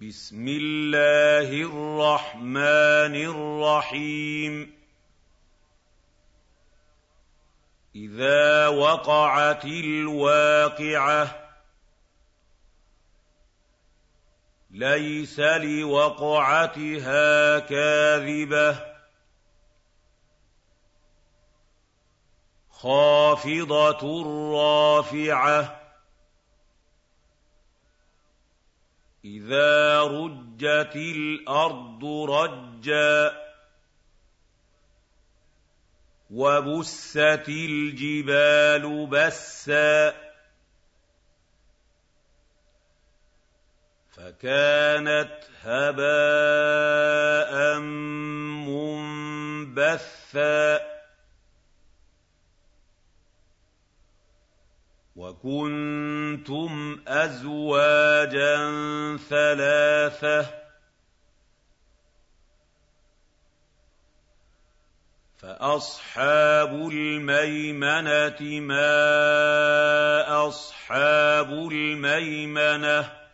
بسم الله الرحمن الرحيم. إذا وقعت الواقعة ليس لوقعتها كاذبة. خافضة رافعة. اذا رجت الأرض رجا وبست الجبال بسا فكانت هباء منبثا وكنتم ازواجا ثلاثة فاصحاب الميمنه ما اصحاب الميمنه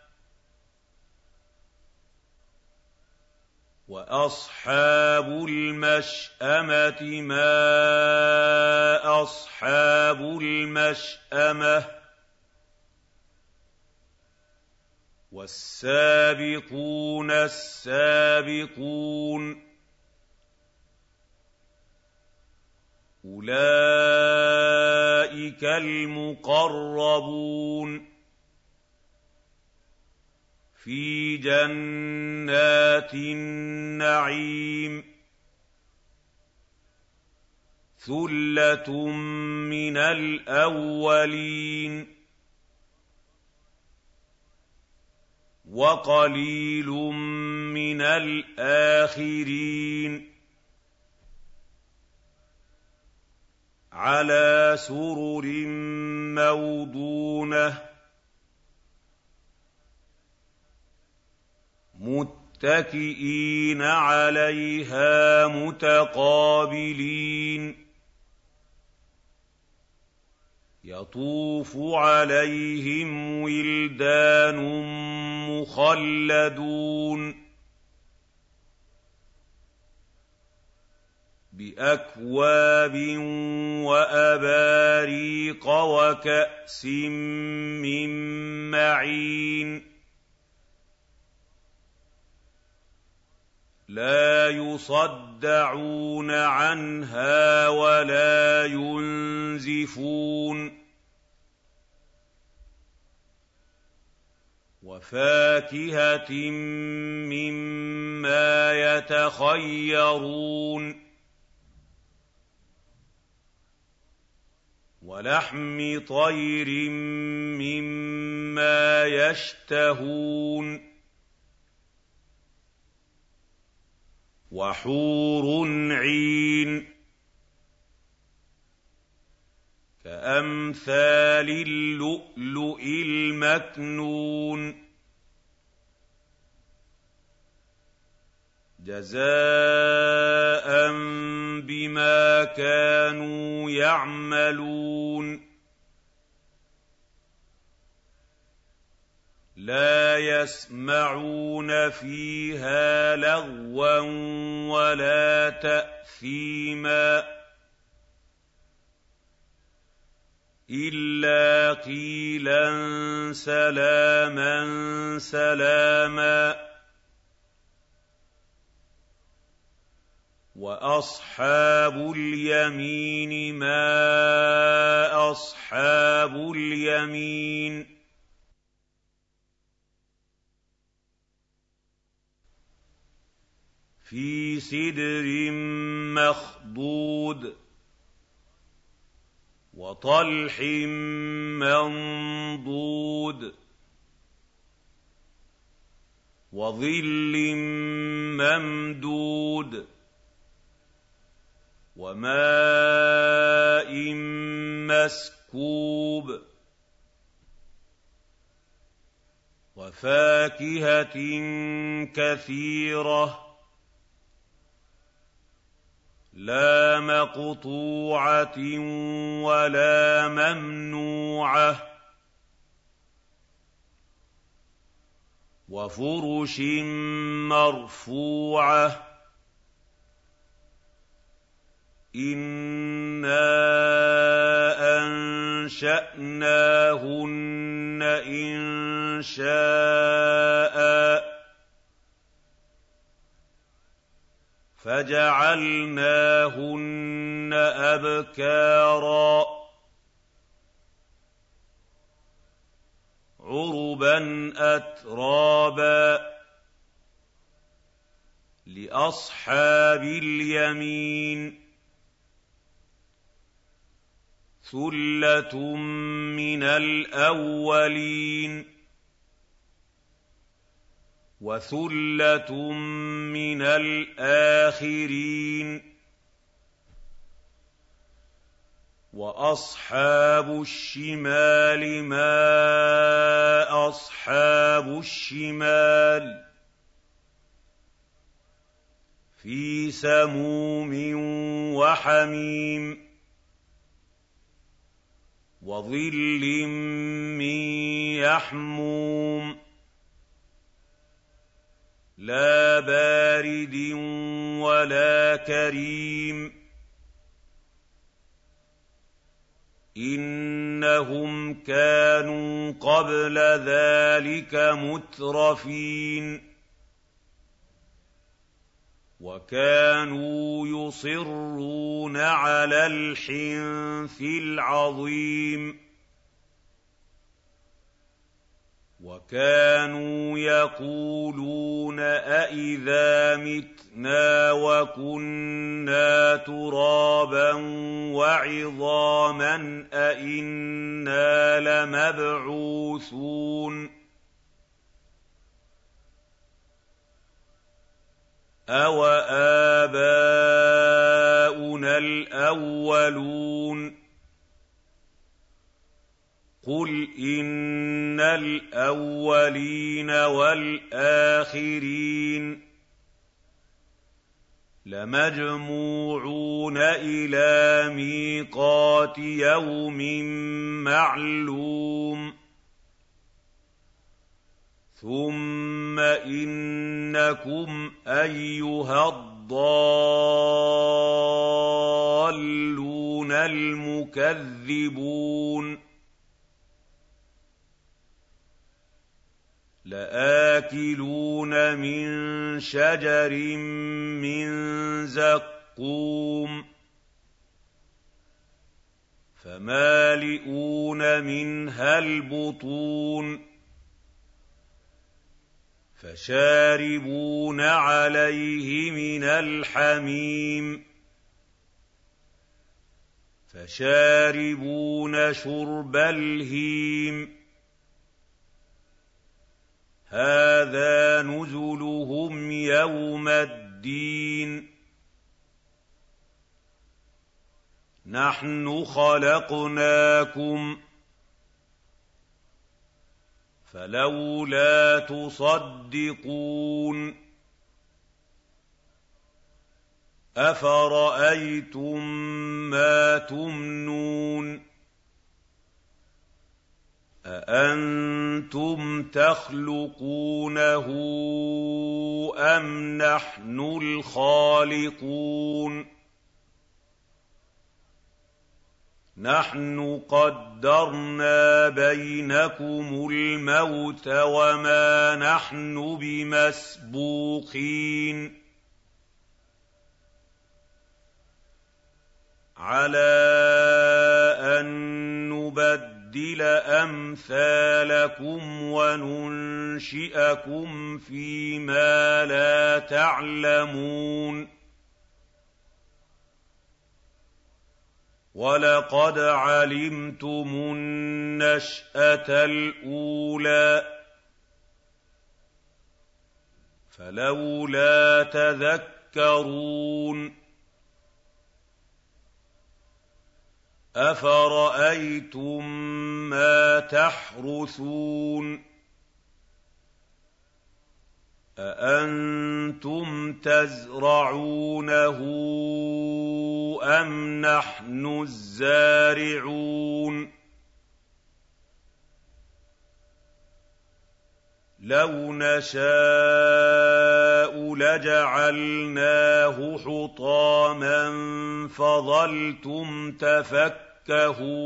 واصحاب المشامه ما اصحاب المشامه والسابقون السابقون اولئك المقربون في جنات النعيم. ثله من الاولين. وقليل من الاخرين. على سرر موضونه. متكئين عليها متقابلين يطوف عليهم ولدان مخلدون باكواب واباريق وكاس من معين لا يصدعون عنها ولا ينزفون. وفاكهة مما يتخيرون. ولحم طير مما يشتهون. وحور عين. كأمثال اللؤلؤ المكنون. جزاء بما كانوا يعملون. لَا يَسْمَعُونَ فِيهَا لَغْوًا وَلَا تَأْثِيمًا إِلَّا قِيلًا سَلَامًا سَلَامًا وَأَصْحَابُ الْيَمِينِ مَا أَصْحَابُ الْيَمِينِ فِي سِدْرٍ مَّخْضُودٍ وَطَلْحٍ مَّنضُودٍ وَظِلٍّ مَّمْدُودٍ وَمَاءٍ مَّسْكُوبٍ وَفَاكِهَةٍ كَثِيرَةٍ لَّا مَقْطُوعَةٍ وَلَا مَمْنُوعَةٍ. وَفُرُشٍ مَّرْفُوعَةٍ. إِنَّا أَنشَأْنَاهُنَّ إِنشَاءً فَجَعَلْنَاهُنَّ أَبْكَارًا. عُرُبًا أَتْرَابًا لِّأَصْحَابِ الْيَمِينِ. ثُلَّةٌ مِّنَ الْأَوَّلِينَ. وَثُلَّةٌ مِّنَ الْآخِرِينَ. وَأَصْحَابُ الشِّمَالِ مَا أَصْحَابُ الشِّمَالِ. فِي سَمُومٍ وَحَمِيمٍ. وَظِلٍّ مِّن يَحْمُومٍ. لَّا بَارِدٍ وَلَا كَرِيمٍ. إِنَّهُمْ كَانُوا قَبْلَ ذَٰلِكَ مُتْرَفِينَ. وَكَانُوا يُصِرُّونَ عَلَى الْحِنثِ الْعَظِيمِ. وَكَانُوا يَقُولُونَ أَإِذَا مِتْنَا وَكُنَّا تُرَابًا وَعِظَامًا أَإِنَّا لَمَبْعُوثُونَ أَوَآبَاؤُنَا الْأَوَّلُونَ قُلْ إِنَّ الْأَوَّلِينَ وَالْآخِرِينَ لَمَجْمُوعُونَ إِلَىٰ مِيقَاتِ يَوْمٍ مَّعْلُومٍ ثُمَّ إِنَّكُمْ أَيُّهَا الضَّالُّونَ الْمُكَذِّبُونَ لَآكِلُونَ مِن شَجَرٍ مِّن زَقُّومٍ فَمَالِئُونَ مِنْهَا الْبُطُونَ فَشَارِبُونَ عَلَيْهِ مِنَ الْحَمِيمِ فَشَارِبُونَ شُرْبَ الْهِيمِ هَٰذَا نُزُلُهُمْ يَوْمَ الدِّينِ. نَحْنُ خَلَقْنَاكُمْ فَلَوْلَا تُصَدِّقُونَ. أَفَرَأَيْتُم مَّا تُمْنُونَ؟ أَأَنتُمْ تَخْلُقُونَهُ أَمْ نَحْنُ الْخَالِقُونَ نَحْنُ قَدَّرْنَا بَيْنَكُمُ الْمَوْتَ وَمَا نَحْنُ بِمَسْبُوقِينَ عَلَىٰ أَن نُّبَدِّلَ أَمْثَالَكُمْ وَنُنشِئَكُمْ فِي مَا لَا تَعْلَمُونَ وَلَقَدْ عَلِمْتُمُ النَّشْأَةَ الْأُولَىٰ فَلَوْلَا تَذَكَّرُونَ أَفَرَأَيْتُم مَّا تَحْرُثُونَ أَأَنتُمْ تَزْرَعُونَهُ أَمْ نَحْنُ الزَّارِعُونَ لَوْ نَشَاءُ لَجَعَلْنَاهُ حُطَامًا فَظَلْتُمْ تَفَكَّهُونَ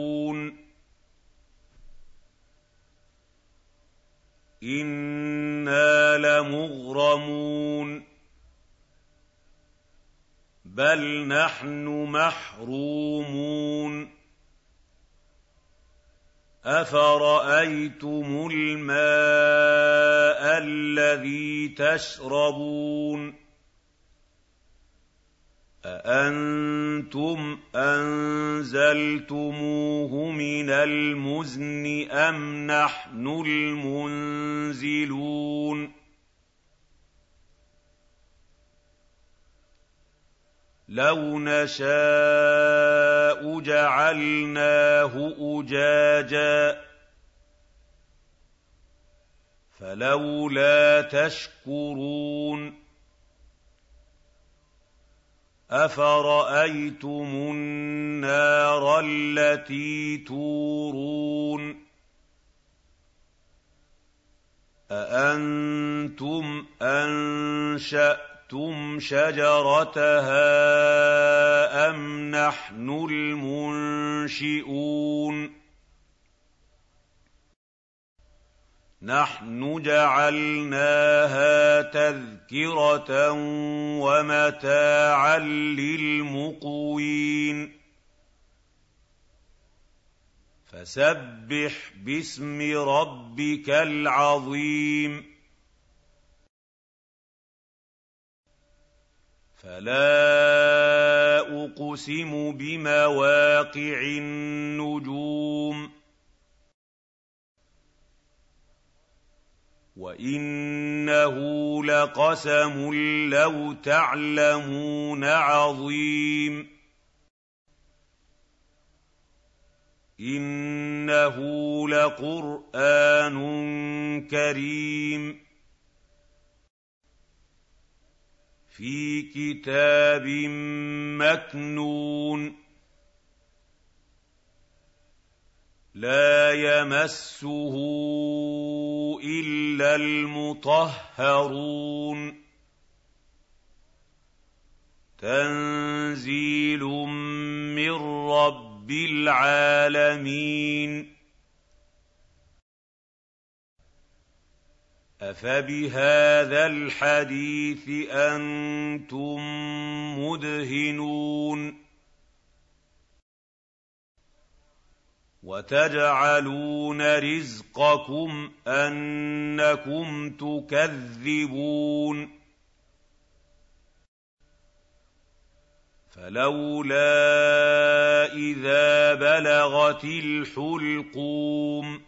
إِنَّا لَمُغْرَمُونَ بَلْ نَحْنُ مَحْرُومُونَ أَفَرَأَيْتُمُ الْمَاءَ الَّذِي تَشْرَبُونَ أَأَنتُمْ أَنزَلْتُمُوهُ مِنَ الْمُزْنِ أَمْ نَحْنُ الْمُنزِلُونَ لَوْ نَشَاءُ جَعَلْنَاهُ أُجَاجًا فَلَوْلَا تَشْكُرُونَ أَفَرَأَيْتُمُ النَّارَ الَّتِي تُورُونَ أَأَنتُمْ أَنشَأْتُمْ أَنتُمْ شَجَرَتَهَا أَمْ نَحْنُ الْمُنشِئُونَ نَحْنُ جَعَلْنَاهَا تَذْكِرَةً وَمَتَاعًا لِّلْمُقْوِينَ فَسَبِّحْ بِاسْمِ رَبِّكَ الْعَظِيمِ فَلَا أُقْسِمُ بِمَوَاقِعِ النُّجُومِ وَإِنَّهُ لَقَسَمٌ لَّوْ تَعْلَمُونَ عَظِيمٌ إِنَّهُ لَقُرْآنٌ كَرِيمٌ فِي كِتَابٍ مَّكْنُونٍ. لَّا يَمَسُّهُ إِلَّا الْمُطَهَّرُونَ. تَنزِيلٌ مِّن رَّبِّ الْعَالَمِينَ. أَفَبِهَٰذَا الْحَدِيثِ أَنتُم مُّدْهِنُونَ وَتَجْعَلُونَ رِزْقَكُمْ أَنَّكُمْ تُكَذِّبُونَ فَلَوْلَا إِذَا بَلَغَتِ الْحُلْقُومَ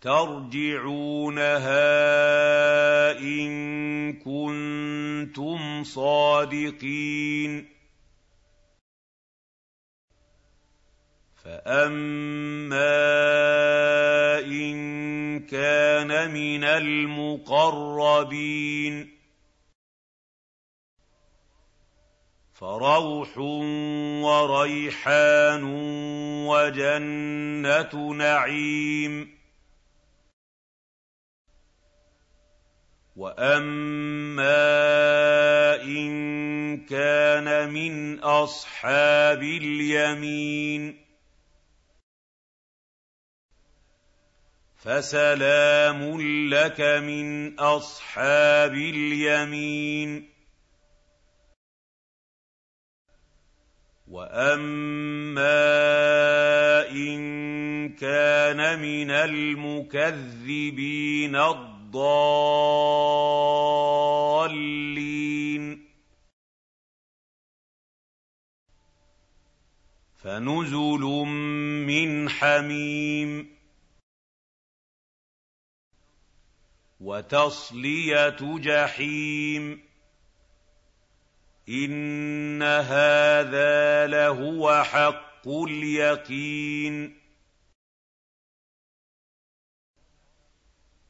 تَرْجِعُونَهَا إِن كُنتُمْ صَادِقِينَ. فَأَمَّا إِن كَانَ مِنَ الْمُقَرَّبِينَ. فَرَوْحٌ وَرَيْحَانٌ وَجَنَّتُ نَعِيمٍ. وَأَمَّا إِن كَانَ مِنْ أَصْحَابِ الْيَمِينِ فَسَلَامٌ لَّكَ مِنْ أَصْحَابِ الْيَمِينِ وَأَمَّا إِن كَانَ مِنَ الْمُكَذِّبِينَ الضَّالِّينَ. فَنُزُلٌ مِّنْ حَمِيمٍ. وَتَصْلِيَةُ جَحِيمٍ. إِنَّ هَٰذَا لَهُوَ حَقُّ الْيَقِينِ.